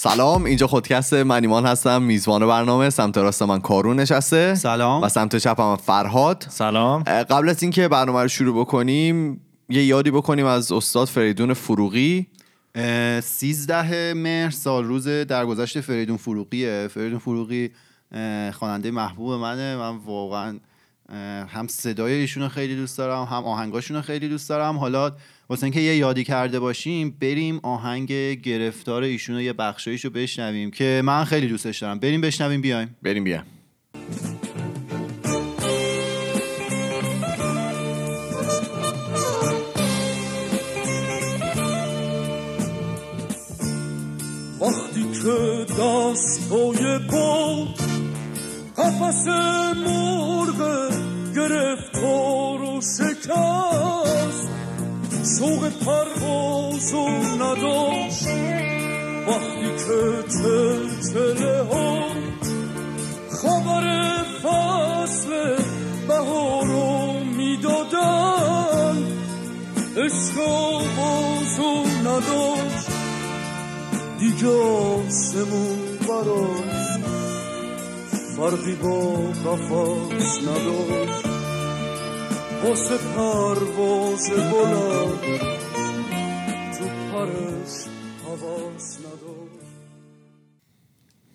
سلام اینجا خودکست من ایمان هستم میزبان برنامه سمت راست من کارون نشسته. سلام. و سمت چپ هم فرهاد. سلام. قبل از اینکه برنامه رو شروع بکنیم یه یادی بکنیم از استاد فریدون فروغی. اه، 13 مهر سال روز درگذشت فریدون فروغیه. فریدون فروغی خواننده محبوب منه. من واقعا هم صدای ایشون خیلی دوست دارم هم آهنگاشون رو خیلی دوست دارم. حالا واسه اینکه یه یادی کرده باشیم بریم آهنگ گرفتار ایشون یه بخشایش رو بشنویم که من خیلی دوستش دارم. بریم بشنویم بیایم. بریم بیا وقتی که دستای پا قفس مرغ گرفتار و شکست شوق پرواز و نداشت وقتی که چلچله ها خبر فصل بهار رو می‌دادن عشق و نداشت دیگه آسمون براش فرقی با قفص نداشت. واسه پرواز بلند تو پرش حواس اه،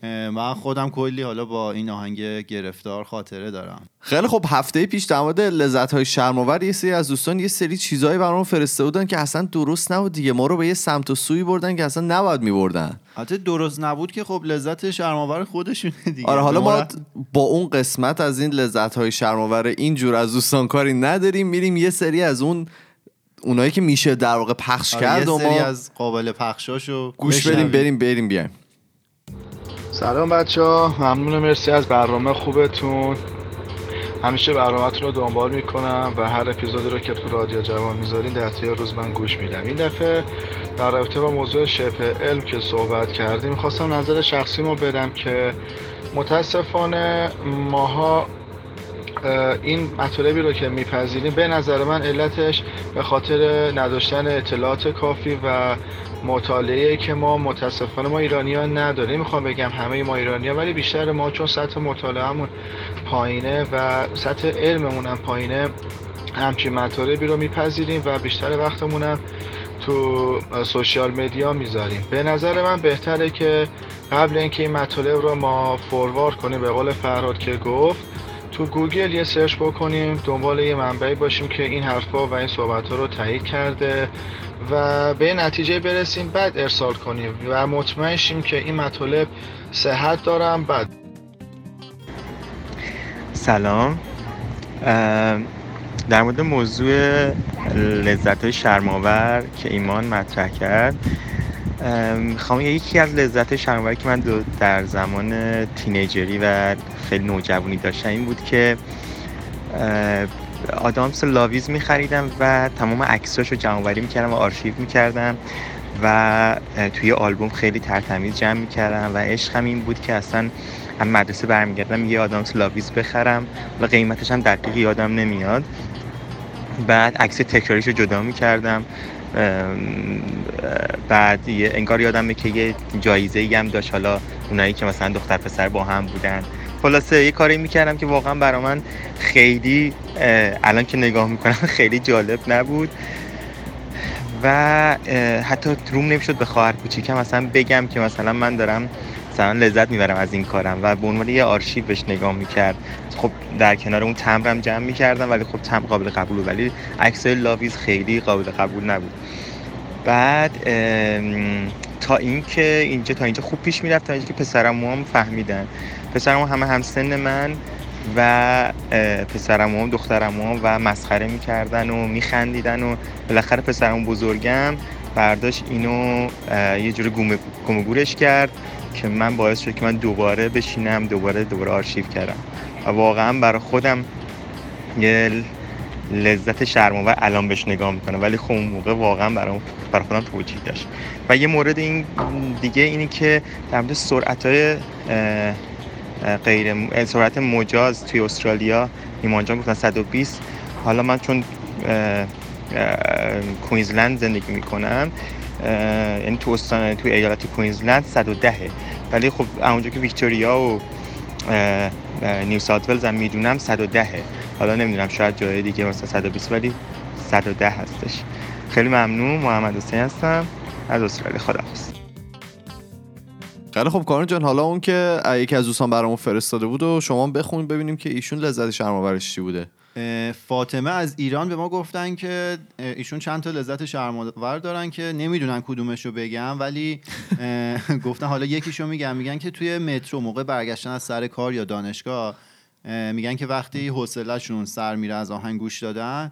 من خودم کلی حالا با این آهنگ گرفتار خاطره دارم. خیلی خب هفته پیش در مورد لذت های شرم‌آور یه سری از دوستان یه سری چیزایی برام فرسته بودن که اصلا درست نبود دیگه. ما رو به یه سمت و سوی بردن که اصلا نباید میبردن. حتی درست نبود که خب لذت شرماور خودشونه دیگه. آره حالا ما با اون قسمت از این لذت های شرم‌آور اینجور از دوستان کاری نداریم میریم یه سری از اون اونایی که میشه در واقع پخش آره، کرد یه و سری ما از قابل پخشاشو گوش بدیم. بریم بریم بیایم. سلام بچه ها ممنون مرسی از برنامه خوبتون. همیشه برنامهتون رو دنبال می‌کنم و هر اپیزودی رو که تو رادیو جوان می‌ذارین در طی روز من گوش میدم. این دفعه در رابطه با موضوع شبه علم که صحبت کردیم می‌خواستم نظر شخصی ما بدم که متاسفانه ماها اه، این مطالبی رو که میپذیریم به نظر من علتش به خاطر نداشتن اطلاعات کافی و مطالعه که ما متاسفانه ما ایرانی ها نداریم. می‌خوام بگم همه ما ایرانی ها ولی بیشتر ما چون سطح مطالعهمون پایینه و سطح علممون هم پایینه همچین مطالبی رو میپذیریم و بیشتر وقتمون هم تو social media می‌ذاریم. به نظر من بهتره که قبل اینکه این مطالب رو ما forward کنیم به قول فرهاد که گفت تو گوگل یه search بکنیم دنبال یه منبعی باشیم که این حرفا و این صحبت ها رو تایید کرده. و به نتیجه برسیم بعد ارسال کنیم و مطمئن شیم که این مطالب صحت دارن. بعد. سلام. در مورد موضوع لذت های شرماور که ایمان مطرح کرد می‌خوام یکی از لذت های شرماور که من در زمان تینیجری و خیلی نوجوانی داشتم این بود که آدامس لاویز میخریدم و تمام عکساش رو جمع آوری می‌کردم و آرشیو می‌کردم و توی آلبوم خیلی ترتمیز جمع می‌کردم و عشقم این بود که اصلا هم مدرسه برمیگردم یه آدامس لاویز بخرم و قیمتش هم دقیق یادم نمیاد. بعد عکس تکراریش رو جدا می‌کردم بعد انگار یادمه که یه جایزه ای هم داشت. حالا اونایی که مثلا دختر پسر با هم بودن. خلاصه یه کاری می‌کردم که واقعا برا من خیلی الان که نگاه می‌کنم خیلی جالب نبود. و حتی روم نمی‌شد به خواهر کوچیکم مثلا بگم که مثلا من دارم مثلا لذت می‌برم از این کارم و به عنوان یه آرشیو بهش نگاه می‌کرد. خب در کنار اون تمرم جمع می‌کردم ولی خب تمر قابل قبول بود. ولی عکسای لاویز خیلی قابل قبول نبود. بعد تا اینکه اینجا تا اینجا خوب پیش می‌رفت تا اینجا که پسرم هم فهمیدن. پسرم همه همسن من و پسرم هم دخترم و مسخره می‌کردن و میخندیدن و بالاخره پسرم بزرگم برداشت اینو یه جور گومه گومه گورش کرد که من باعث شد که من دوباره بشینم دوباره دوباره آرشیو کردم. و واقعا برای خودم یه لذت شرم‌آور الان بهش نگاه می‌کنم. ولی خب اون موقع واقعا برای خودم توجیه داشت. و یه مورد این دیگه اینی که در مورد سرعت های غیر سرعت مجاز توی استرالیا. ایمان جان گفتن 120 حالا من چون کوینزلند زندگی می‌کنم یعنی تو استان تو ایالت کوینزلند 110 ولی خب اونجا که ویکتوریا و نیو ساوت ولز هم می‌دونم 110 حالا نمی‌دونم شاید جای دیگه مثلا 120 ولی 110 هستش. خیلی ممنون. محمد حسین هستم. از استرالیا خداحافظ. خیلی خب کارون جان. حالا اون که یکی از دوستان برامون فرستاده بود و شما هم بخونید ببینیم که ایشون لذت شرم‌آورش چی بوده. فاطمه از ایران به ما گفتن که ایشون چند تا لذت شرم‌آور دارن که نمی‌دونن کدومش رو بگم ولی گفتن حالا یکیشو میگم. میگن که توی مترو موقع برگشتن از سر کار یا دانشگاه اه، میگن که وقتی حوصله‌شون سر میره از آهنگ گوش دادن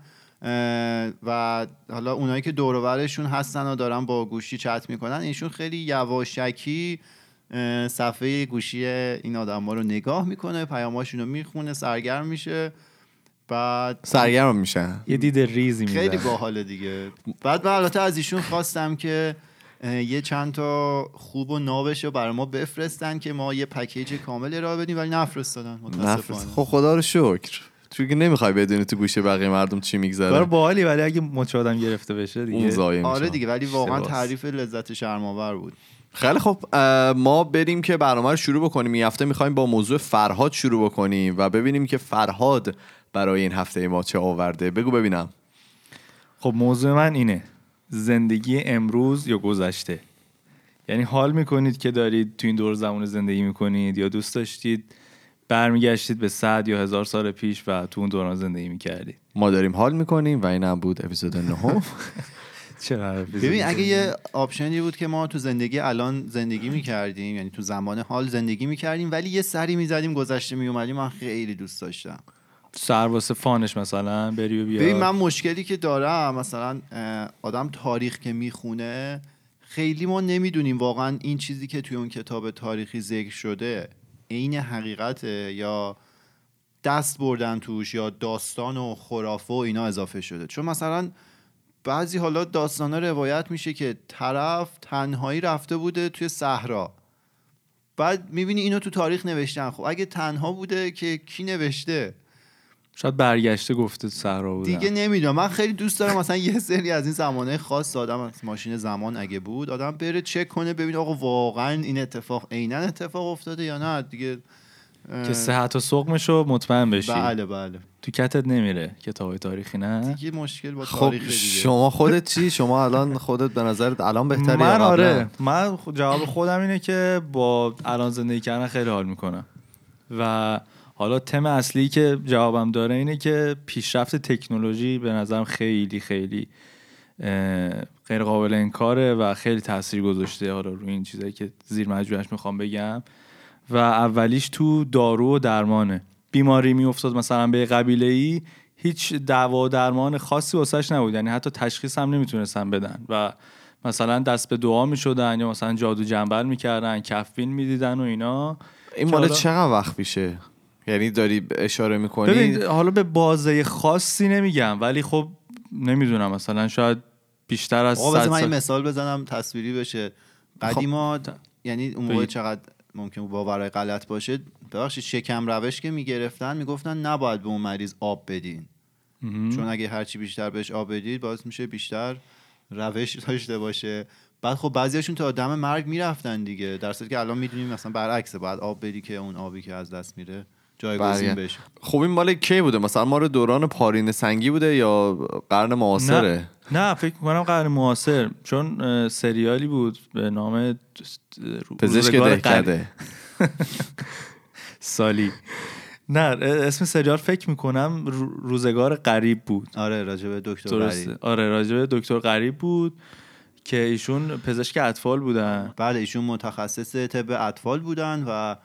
و حالا اونایی که دور هستن و دارن با گوشی چت می‌کنن ایشون خیلی یواشکی صفحه گوشی این آدم رو نگاه می‌کنه پیاماشون رو می‌خونه سرگرم میشه. بعد سرگرم میشن. یه دید ریزی می‌زنه خیلی باحاله دیگه. بعد من البته از ایشون خواستم که یه چند تا خوب و نابش رو برای ما بفرستن که ما یه پکیج کامل ارائه بدیم ولی نفرستادن. متاسفانه. نفرست خب خدا رو شکر. چون که نمی‌خوای بدونی تو گوشه بقیه مردم چی برای میگذره باحالی ولی اگه مچ آدم گرفته بشه دیگه. اون آره میشه دیگه ولی واقعا. تعریف لذت شرم‌آور بود. خیلی خب ما بریم که برنامه رو شروع بکنیم. این هفته می‌خوایم با موضوع فرهاد شروع بکنیم و ببینیم که فرهاد برای این هفته ما چه آورده. بگو ببینم. خب موضوع من اینه. زندگی امروز یا گذشته؟ یعنی حال می‌کنید که دارید تو این دور زمان زندگی می‌کنید یا دوست داشتید برمیگشتید به صد یا هزار سال پیش و تو اون دوران زندگی می‌کردید؟ ما داریم حال می‌کنیم و این هم بود اپیزود نهم. چرا ببین اگه یه آپشنی بود که ما تو زندگی الان زندگی می‌کردیم یعنی تو زمان حال زندگی می‌کردیم ولی یه سری می‌زدیم گذشته میومدیم من خیلی دوست داشتم. سر واسه فانش مثلا بری و بیا ببین من مشکلی که دارم مثلا آدم تاریخ که می‌خونه خیلی ما نمی‌دونیم واقعا این چیزی که توی اون کتاب تاریخی ذکر شده عین حقیقته یا دست بردن توش یا داستان و خرافه و اینا اضافه شده. چون مثلا بعضی حالا داستانا روایت میشه که طرف تنهایی رفته بوده توی صحرا. بعد می‌بینی اینو تو تاریخ نوشتن. خب اگه تنها بوده که کی نوشته؟ شاید برگشته گفته صحرا بودم دیگه نمی‌دونم. من خیلی دوست دارم مثلا یه سری از این زمانه خاص آدم از ماشین زمان اگه بود آدم بره چک کنه ببین آقا واقعا این اتفاق عینا اتفاق افتاده یا نه. دیگه که صحت و سقمشو مطمئن بشی؟ بله بله. تو کتت نمیره کتاب تاریخی نه؟ دیگه مشکل با خب تاریخ دیگه. شما خودت چی؟ شما الان خودت به نظرت الان بهتری من؟ آره من جواب خودم اینه که با الان زندگی کردن خیلی حال می‌کنم. و حالا تم اصلی که جوابم داره اینه که پیشرفت تکنولوژی به نظرم خیلی خیلی غیر قابل انکاره و خیلی تاثیر گذاشته. حالا روی این چیزایی که زیر مجموعش می‌خوام بگم. و اولیش تو دارو و درمانه. بیماری میافتاد مثلا به قبیله ای هیچ دوا و درمان خاصی واسش نبود. یعنی حتی تشخیص هم نمی‌تونستن بدن. و مثلا دست به دعا می‌شدن یا مثلا جادو جنبل می‌کردن کفبین می‌دیدن و اینا. این مال حالا- چقدر وقت میشه؟ یعنی داری اشاره می‌کنی؟ ببین حالا به بازه خاصی نمیگم ولی خب نمی‌دونم مثلا شاید بیشتر از آقا صد من این سال مثال بزنم تصویری بشه. قدیما یعنی اون موقع. چقدر ممکن بود باورای غلط باشه ببخشید شکم روش که می‌گرفتن می‌گفتن نباید به اون مریض آب بدین. چون اگه هرچی بیشتر بهش آب بدید باعث میشه بیشتر روش داشته باشه. بعد خب بعضیاشون تا دم مرگ می‌رفتن دیگه. در که الان می‌دونیم مثلا برعکسه باید آب بدی که اون آبی که از دست میره. جایگزین بله. بشه. خب این مال کی بوده؟ مثلا ما رو دوران پارین سنگی بوده یا قرن معاصره؟ نه نه فکر می‌کنم قرن معاصر چون سریالی بود به نام پزشک روزگار قریب. دهکده. سالی. نه اسم سریال فکر می‌کنم روزگار غریب بود. آره راجب دکتر غریب. آره راجبه دکتر غریب بود که ایشون پزشک اطفال بودن. بله ایشون متخصص طب اطفال بودن و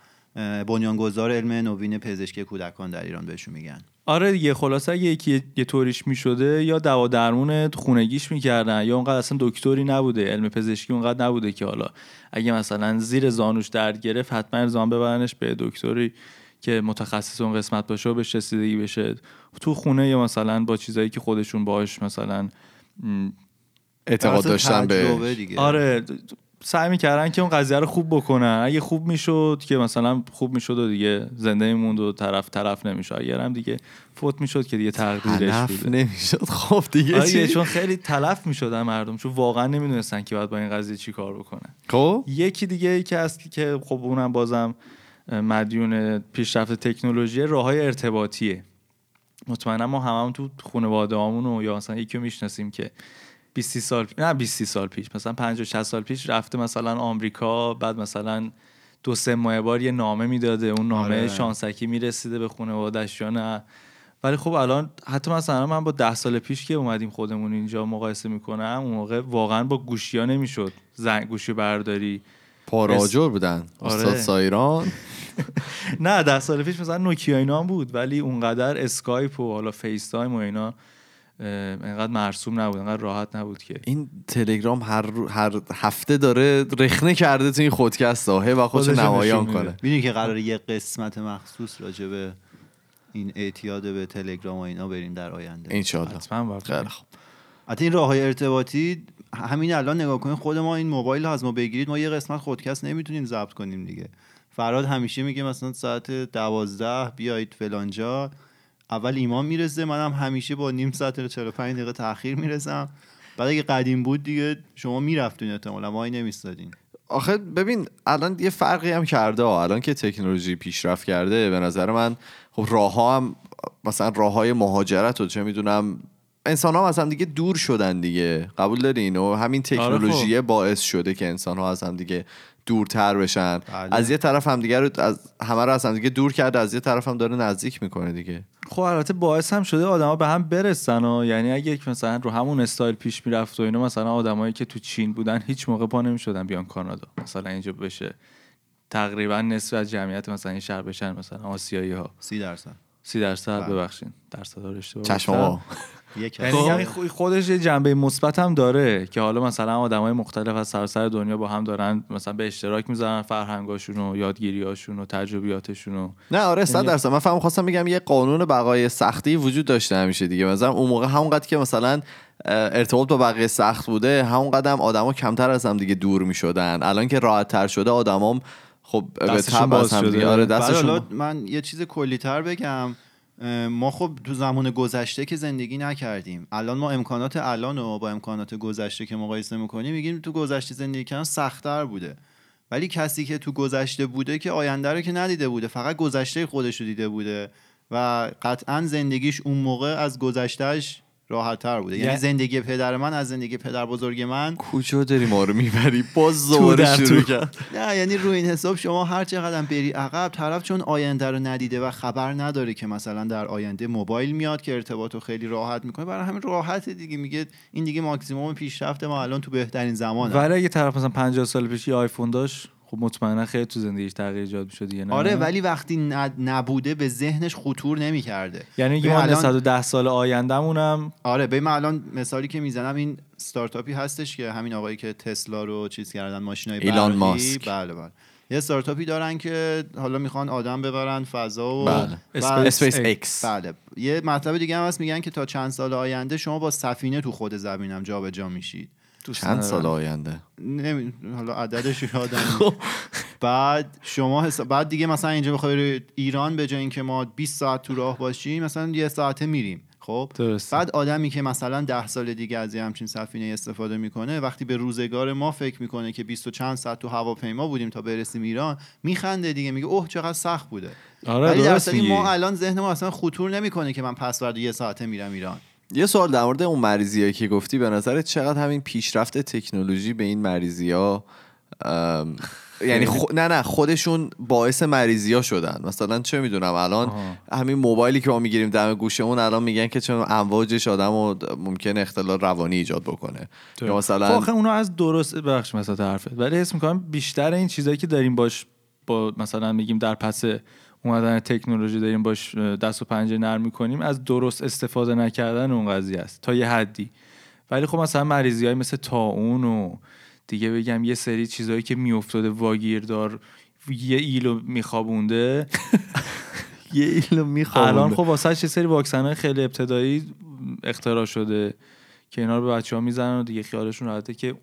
بنیانگذار علم نوین پزشکی کودکان در ایران بهشون میگن. آره دیگه خلاصه اگه یکی یه طوریش می‌شده یا دوا درمون خونگیش می‌کردن یا اونقدر اصلا دکتری نبوده علم پزشکی اونقدر نبوده که حالا اگه مثلا زیر زانوش درد گرفت حتما ارزان ببرنش به دکتری که متخصص اون قسمت باشه و بهش رسیدگی بشه. تو خونه یا مثلا با چیزایی که خودشون باهاش مثلا اعتقاد داشتن به دیگه. آره سعی می‌کردن که اون قضیه رو خوب بکنن. اگه خوب می‌شد که مثلا خوب می‌شد و دیگه زنده میموند و طرف طرف نمی‌شد. اگر هم دیگه فوت می‌شد که دیگه تقدیرش بوده. نمی‌شد. خب دیگه آره، چی؟ چون خیلی تلف می‌شدن مردم چون واقعا نمی‌دونستن که باید با این قضیه چی کار بکنن. خب؟ یکی دیگه ای که هست که خب اونم بازم مدیون پیشرفت تکنولوژی راه های ارتباطیه. مطمئنا ما هممون تو خانواده و یا مثلا یکی می‌شناسیم که 20 سال نه 20 سال پیش مثلا 50 60 سال پیش رفته مثلا آمریکا بعد مثلا دو سه ماه بار یه نامه می‌داده اون نامه آره. شانسکی می‌رسیده به خانواده‌اش یا نه ولی خب الان حتی مثلا من با ده سال پیش که اومدیم خودمون اینجا مقایسه می‌کنم اون موقع واقعا با گوشی ها نمی‌شد زنگ گوشی برداری پاراجور بودن آره. استاد سایران نه ده سال پیش مثلا نوکیا اینا بود ولی اونقدر اسکایپ و حالا FaceTime و اینا انقدر مرسوم نبود انقدر راحت نبود که. این تلگرام هر, هر هفته داره رخنه کرده تو این خودکست ها. و خودشو خودشو نمایان. کنه. می‌دونی که قرار یه قسمت مخصوص راجع به این اعتیاد به تلگرام و اینا بریم در آینده. انشالله حتما خیلی خوب. حتی این راه های ارتباطی همین الان نگاه کنید خود ما این موبایل رو از ما بگیرید ما یه قسمت خودکست نمی‌تونیم ضبط کنیم دیگه. فراد همیشه میگه مثلا ساعت دوازده بیایید فلانجا. اول ایمان می‌رسه منم همیشه با نیم ساعت تا 45 دقیقه تاخیر می‌رسم بعد اگه قدیم بود دیگه شما می‌رفتین احتمالا ما نمیستادین آخه ببین الان یه فرقی هم کرده. الان که تکنولوژی پیشرفت کرده به نظر من خب راه ها هم مثلا راه های مهاجرت و چه می‌دونم انسان ها از هم دیگه دور شدن دیگه. قبول داری اینو؟ همین تکنولوژی باعث شده که انسان ها از هم دیگه دورتر بشن. بله. از یه طرف هم دیگه رو از همه رو از هم دیگه دور کرده از یه طرف هم داره نزدیک می‌کنه دیگه. خب البته باعث هم شده آدما به هم برسن و یعنی اگه یک مثلا رو همون استایل پیش می‌رفت و اینا مثلا آدمایی که تو چین بودن هیچ موقع پا نمی‌شدن بیان کانادا. مثلا اینجا بشه. تقریبا نصف از جمعیت مثلا این شهر بشن مثلا آسیایی ها سی درصد. سی درصد بله. ببخشید. درصد ها رو اشتباه چشم. یک یعنی هست. یعنی خو- خودش یه جنبه مثبت هم داره که حالا مثلا آدمای مختلف از سراسر دنیا با هم دارن مثلا به اشتراک می‌ذارن فرهنگاشون و یادگیریاشون و تجربیاتشون و نه آره صد یعنی- درصد. من فهم خواستم بگم یه قانون بقای سختی وجود داشته همیشه دیگه. مثلا اون موقع همونقدر که مثلا ارتباط با بقیه سخت بوده همونقدر هم آدما کمتر از هم دیگه دور می‌شدن. الان که راحت تر شده آدمام خب به تب باز از هم دیگه. شده. آره دستشون حالا من یه چیز کلی تر بگم. ما خب تو زمان گذشته که زندگی نکردیم. الان ما امکانات الان رو با امکانات گذشته که مقایسه می‌کنیم میگیم تو گذشته زندگی کردن سختتر بوده. ولی کسی که تو گذشته بوده که آینده رو که ندیده بوده فقط گذشته خودش رو دیده بوده و قطعا زندگیش اون موقع از گذشتهش راحت تر بوده. یعنی یه- زندگی پدر من از زندگی پدر بزرگ من کجا داری ما رو می‌بری؟ باز دوباره در شروع تو. کرد. نه یعنی روی این حساب شما هر چقدر بری عقب طرف چون آینده رو ندیده و خبر نداره که مثلا در آینده موبایل میاد که ارتباط رو خیلی راحت می‌کنه. برای همین راحت دیگه. میگه این دیگه ماکسیموم پیشرفت ما الان تو بهترین زمان ولی اگه طرف مثلا 50 سال پیش یه آیفون داشت خب مطمئنا خیلی تو زندگیش تغییر ایجاد می‌شد دیگه نه؟ آره ولی وقتی نبوده به ذهنش خطور نمی‌کرده. یعنی ما الان- 110 سال آیندهمونم. آره ببین من الان مثالی که می‌زنم این استارتاپی هستش که همین آقایی که تسلا رو چیز کردن ماشینای ایلان برقی. ماسک. بله بله. یه استارتاپی دارن که حالا می‌خوان آدم ببرن فضا و بله. و- اسپیس اکس بله. یه مطلب دیگه هم هست میگن که تا چند سال آینده شما با سفینه تو خود زمینم جابجا میشید. چند سال آینده نمی... حالا عددش یادم. بعد شما حساب... بعد دیگه مثلا اینجا بخوای ایران به جای اینکه ما 20 ساعت تو راه باشیم مثلا یه ساعته میریم خب درسته. بعد آدمی که مثلا ده سال دیگه از یه همچین سفینه استفاده می‌کنه وقتی به روزگار ما فکر می‌کنه که 20 و چند ساعت تو هواپیما بودیم تا برسیم ایران میخنده دیگه میگه اوه چقدر سخت بوده آره ولی در درست صورتی میگی. ما الان ذهن ما اصلا خطور نمی‌کنه که من پس فردا یه ساعته میرم ایران یه سوال در مورد اون مریضی که گفتی به نظرت چقدر همین پیشرفت تکنولوژی به این مریضی ها یعنی خو... نه نه خودشون باعث مریضی ها شدن. مثلا چه می‌دونم الان آها. همین موبایلی که ما می‌گیریم دم گوشمون الان میگن که چون امواجش آدم رو ممکن اختلال روانی ایجاد بکنه. یا خب مثلا آخه اونو از درست بخش مثلا حرفت ولی حس می‌کنم بیشتر این چیزایی که داریم باش با مثلا میگیم در پس اومدن تکنولوژی داریم باش دست و پنجه نرم می‌کنیم از درست استفاده نکردن اون قضیه است تا یه حدی. ولی خب مثلا مریضی های مثل تاون و دیگه بگم یه سری چیزهایی که میافتاده واگیردار یه ایلو میخوابونده. یه ایلو می‌خوام الان خب واسه یه سری واکسن های خیلی ابتدایی اختراع شده که اینا رو به بچه ها می‌زنن و دیگه خیالشون راحته که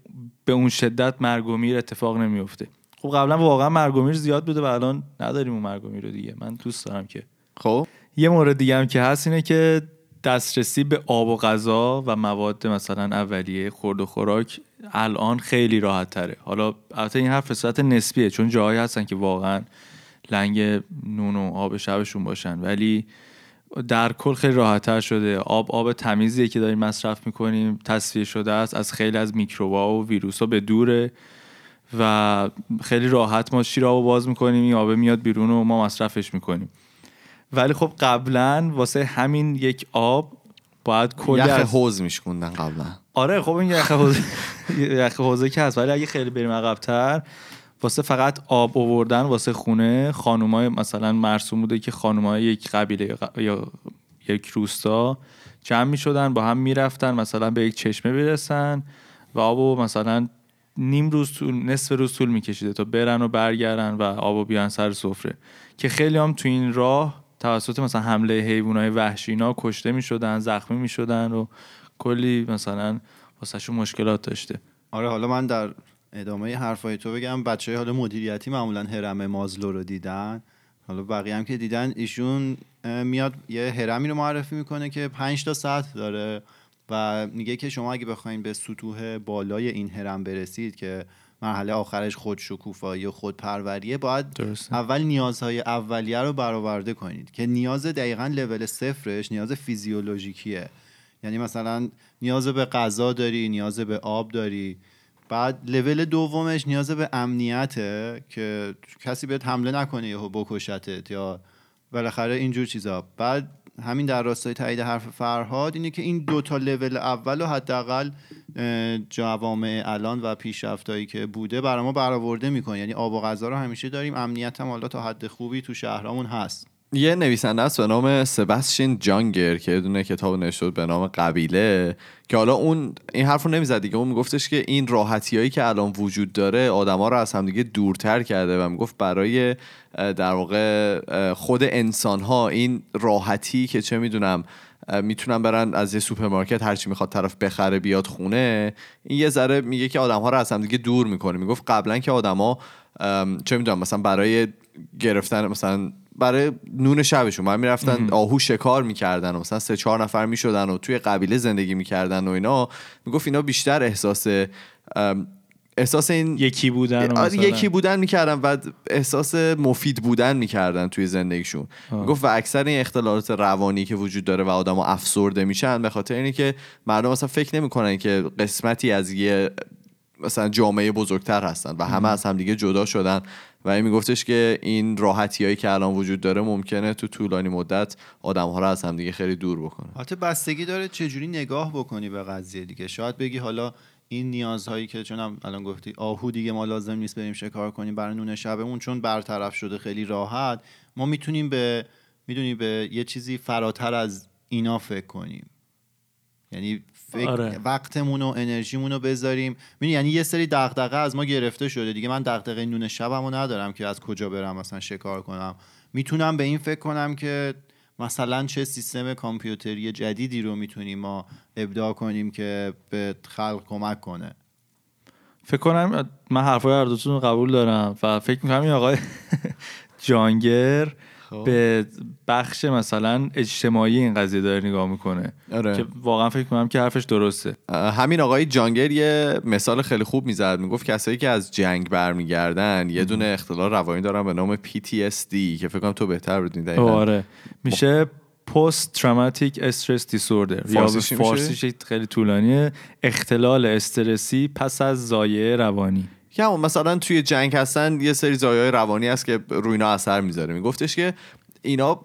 به اون شدت مرگ و میر اتفاق نمیفته خب قبلا واقعا مرگ و میر زیاد بوده و الان نداریم اون مرگ و میر رو دیگه. من دوست دارم که. خب. یه مورد دیگه هم که هست اینه که دسترسی به آب و غذا و مواد مثلا اولیه خورد و خوراک الان خیلی راحت تره. حالا البته این حرف صورت نسبیه چون جاهایی هستن که واقعا لنگ نون و آب شبشون باشن ولی در کل خیلی راحتتر شده. آب آب تمیزیه که داریم مصرف می‌کنیم تصفیه شده است از خیلی از میکروبا و ویروس ها به دوره. و خیلی راحت ما شیر آب باز می‌کنیم این آبه میاد بیرون و ما مصرفش می‌کنیم. ولی خب قبلا واسه همین یک آب باید کلی یخ از حوز میشکوندن قبلا. آره خب این یخ حوزه یخ حوزه که هست. ولی اگه خیلی بریم عقب‌تر واسه فقط آب آوردن واسه خونه خانومای مثلا مرسوم بوده که خانومای یک قبیله یا یک روستا جمع می شدن با هم می‌رفتن مثلا به یک چشمه برسن و آبو مثلا نیم روز طول نصف روز طول میکشیده تا برن و برگردن و آبو بیان سر سفره. که خیلی هم تو این راه توسط مثلا حمله حیوانات وحشی اینا کشته می‌شدن زخمی می‌شدن و کلی مثلا واسهشون مشکلات داشته. آره حالا من در ادامه حرفای تو بگم بچه حالا مدیریتی معمولا هرم مازلو رو دیدن. حالا بقیه هم که دیدن ایشون میاد یه هرمی رو معرفی می‌کنه که 5 تا سطح داره. و میگه که شما اگه بخواین به سطوح بالای این هرم برسید که مرحله آخرش خود شکوفایی و خود پروریه باید درسته. اول نیازهای اولیه رو برآورده کنید که نیاز دقیقا لول صفرش نیاز فیزیولوژیکیه. یعنی مثلا نیاز به غذا داری نیاز به آب داری. بعد لول دومش نیاز به امنیته که کسی بهت حمله نکنه یهو بکشتت یا بالاخره اینجور چیزا. بعد همین در راستای تایید حرف فرهاد اینه که این دو تا لول اول و حداقل جوامع الان و پیشرفتایی که بوده برای ما برآورده می‌کنه. یعنی آب و غذا رو همیشه داریم امنیت هم حالا تا حد خوبی تو شهرامون هست. یه نویسنده است به نام جانگر که دونه کتاب بود به نام قبیله که حالا اون این حرف رو نمی‌زد دیگه. اون میگفتش که این راحتی هایی که الان وجود داره آدما رو از همدیگه دورتر کرده و می‌گفت برای در واقع خود انسان ها این راحتی که چه می‌دونم می‌تونن برن از یه سوپرمارکت هرچی می‌خواد طرف بخره بیاد خونه این یه ذره میگه که آدم ها رو از هم دیگه دور می‌کنه. می‌گفت قبلا که آدما چه می‌دونم مثلا برای گرفتن مثلا برای نون شبشون. من می‌رفتن آهو شکار می‌کردن و مثلا سه چهار نفر می‌شدن و توی قبیله زندگی می‌کردن و اینا. می‌گفت اینا بیشتر احساس احساس این یکی بودن آره، مثلا- یکی بودن می‌کردن و احساس مفید بودن می‌کردن توی زندگیشون. می‌گفت و اکثر این اختلالات روانی که وجود داره و آدم افسرده میشن به خاطر اینه که مردم مثلا فکر نمی‌کنن که قسمتی از یه مثلا جامعه بزرگتر هستن و همه از همدیگه جدا شدن. و این میگفتش که این راحتی هایی که الان وجود داره ممکنه تو طولانی مدت آدم ها رو از همدیگه خیلی دور بکنه. حتی بستگی داره چجوری نگاه بکنی به قضیه دیگه. شاید بگی حالا این نیازهایی که چون الان گفتی آهو دیگه ما لازم نیست بریم شکار کنیم برای نون شبمون چون برطرف شده خیلی راحت ما می‌تونیم به می‌دونی به یه چیزی فراتر از اینا فکر کنیم. یعنی فکر آره. وقتمون و انرژیمون رو بذاریم. می‌دونی یعنی یه سری دغدغه از ما گرفته شده. دیگه من دغدغه نون شبمو ندارم که از کجا برم مثلا شکار کنم. می‌تونم به این فکر کنم که مثلا چه سیستم کامپیوتری جدیدی رو می‌تونیم ما ابداع کنیم که به خلق کمک کنه. فکر کنم من حرفای هر دوتون قبول دارم و فکر می‌کنم این آقای جانگر خب. به بخش مثلا اجتماعی این قضیه داره نگاه می‌کنه. آره. که واقعا فکر می‌کنم که حرفش درسته. همین آقای جانگر یه مثال خیلی خوب می‌زد. می‌گفت کسایی که از جنگ برمیگردن یه دونه اختلال روانی دارن به نام PTSD که فکر کنم تو بهتر بدونی دقیقاً. آره. میشه پست تروماتیک استرس دیسوردر یا فارسیش خیلی طولانیه. اختلال استرسی پس از زایه روانی. که همون مثلا توی جنگ هستن یه سری زایای روانی هست که روی اینا اثر می‌ذاره. میگفتش که اینا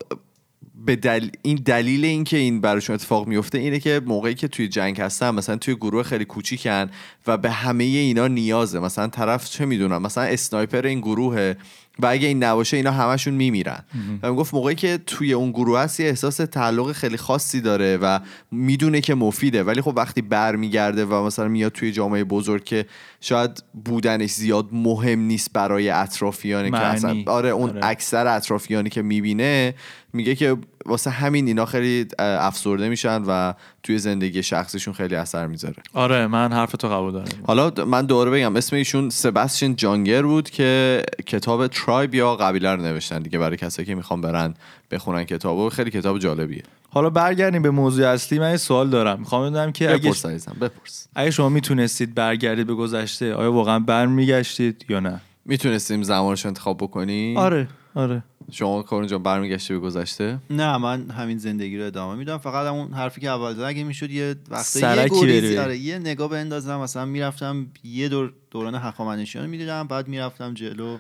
به دل... این دلیل اینکه این براشون اتفاق میفته اینه که موقعی که توی جنگ هستن مثلا توی گروه خیلی کوچیکن و به همه اینا نیازه. مثلا طرف چه می‌دونم مثلا اسنایپر این گروهه. و اگه این نباشه اینا همشون میمیرن و می‌گفت موقعی که توی اون گروه هست یه احساس تعلق خیلی خاصی داره و می‌دونه که مفیده ولی خب وقتی برمیگرده و مثلا میاد توی جامعه بزرگ که شاید بودنش زیاد مهم نیست برای اطرافیانی که. اصلا آره اون آره. اکثر اطرافیانی که می‌بینه میگه که واسه همین اینا خیلی افسرده میشن و توی زندگی شخصیشون خیلی اثر می‌ذاره. آره من حرف تو قبول دارم. حالا من دوباره بگم اسم ایشون سباستین جانگر بود که کتاب ترایب یا قبیله رو نوشتن دیگه برای کسایی که می‌خوان برن بخونن کتابو. خیلی کتاب جالبیه. حالا برگردیم به موضوع اصلی. من یه سوال دارم. می‌خوام بدونم که اگه بپرس عزیزم بپرس. اگه شما می‌تونستید برگردید به گذشته آیا واقعا برمیگشتید یا نه؟ می‌تونستیم زمانش انتخاب بکنی آره آره. شما کارون جان برمیگشتی به گذشته؟ نه من همین زندگی رو ادامه میدم. فقط همون حرفی که اول زدم اگه می‌شد یه وقتی یه. آره یه نگاه بندازم مثلا می‌رفتم یه دور دوران هخامنشیان رو می‌دیدم بعد می‌رفتم جلو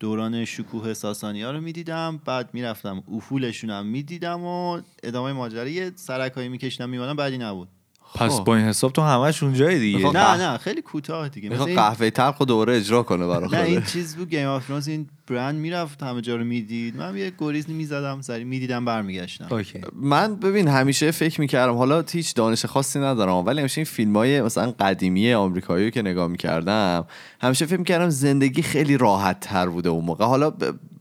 دوران شکوه ساسانی ها رو می‌دیدم بعد می‌رفتم افولشون هم می‌دیدم و ادامه ماجرا. یه سرکی میکشیدم میمادم بعدی نبود. پس خب. با این حساب تو همش اونجای دیگه. نه نه خیلی کوتاه دیگه. می‌خواد این- قهوه تلخ دوباره اجرا کنه برای نه این چیز بود Game of Thrones این برن می‌رفت همه جا رو می‌دید. من یه گریز می‌زدم سری می‌دیدم برمیگشتم. okay. من ببین همیشه فکر می‌کردم حالا هیچ دانش خاصی ندارم ولی همیشه این فیلم های مثلا قدیمی آمریکایی رو که نگاه می‌کردم همیشه فکر می‌کردم زندگی خیلی راحت تر بوده اون موقع. حالا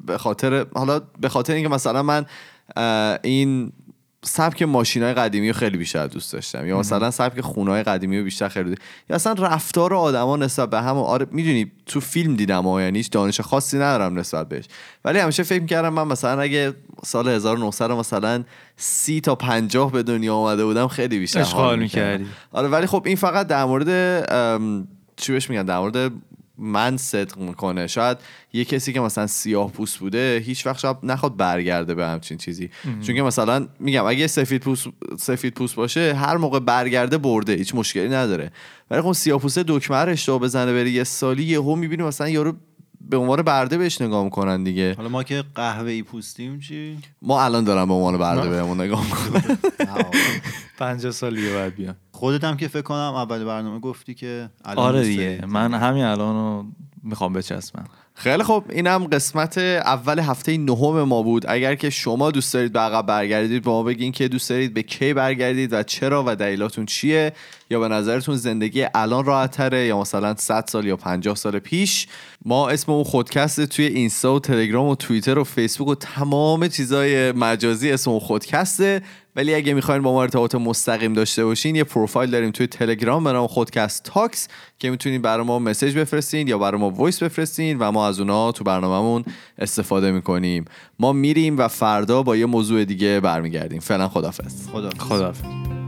به خاطر حالا به خاطر اینکه مثلا من این سبک ماشین های قدیمی رو خیلی بیشتر دوست داشتم یا مثلا سبک خونه های قدیمی رو بیشتر خیلی دوست یا اصلا رفتار آدما نسبت به هم و آره می‌دونی تو فیلم دیدم ها یعنی هیچ دانش خاصی ندارم نسبت بهش ولی همیشه فکر می‌کردم من مثلا اگه سال 1900 مثلا سی تا پنجاه به دنیا آمده بودم خیلی بیشتر اشغال. می‌کردی. آره ولی خب این فقط در مورد چی بهش میگن در مورد من صدق می‌کنه. شاید یه کسی که مثلا سیاه پوست بوده هیچ وقت شاید نخواد برگرده به همچین چیزی. چون که مثلا میگم اگه سفید پوست سفید پوست باشه هر موقع برگرده برده هیچ مشکلی نداره. ولی خب سیاه پوسته دکمه اشتباه بزنه بره یه سالی یهو می‌بینی مثلا یارو به عنوان برده بهش نگاه می‌کنن دیگه. حالا ما که قهوه ای پوستیم چی؟ ما الان دارم به عنوان برده بهمون نگاه می‌کنن 50 سال دیگه بعد بیان خودت هم که فکر کنم اول برنامه گفتی که الان آره دیگه. من همین الان رو می‌خوام بچسبم. خیلی خب اینم قسمت اول هفته نهم ما بود. اگر که شما دوست دارید به عقب برگردید به ما بگین که دوست دارید به کی برگردید و چرا و دلیلاتون چیه یا به نظرتون زندگی الان راحت تره یا مثلا 100 سال یا 50 سال پیش. ما اسم اون خودکست توی اینستا و تلگرام و توییتر و فیسبوک و تمام چیزای مجازی اسم اون خودکسته. ولی اگه می‌خواین با ما ارتباط مستقیم داشته باشین یه پروفایل داریم توی تلگرام به نام خودکست تاکس که می‌تونین برای ما message بفرستین یا برای ما voice بفرستین و ما از اونا تو برنامهمون استفاده می‌کنیم. ما میریم و فردا با یه موضوع دیگه برمیگردیم. فعلا خدافظ خدا خداحافظ.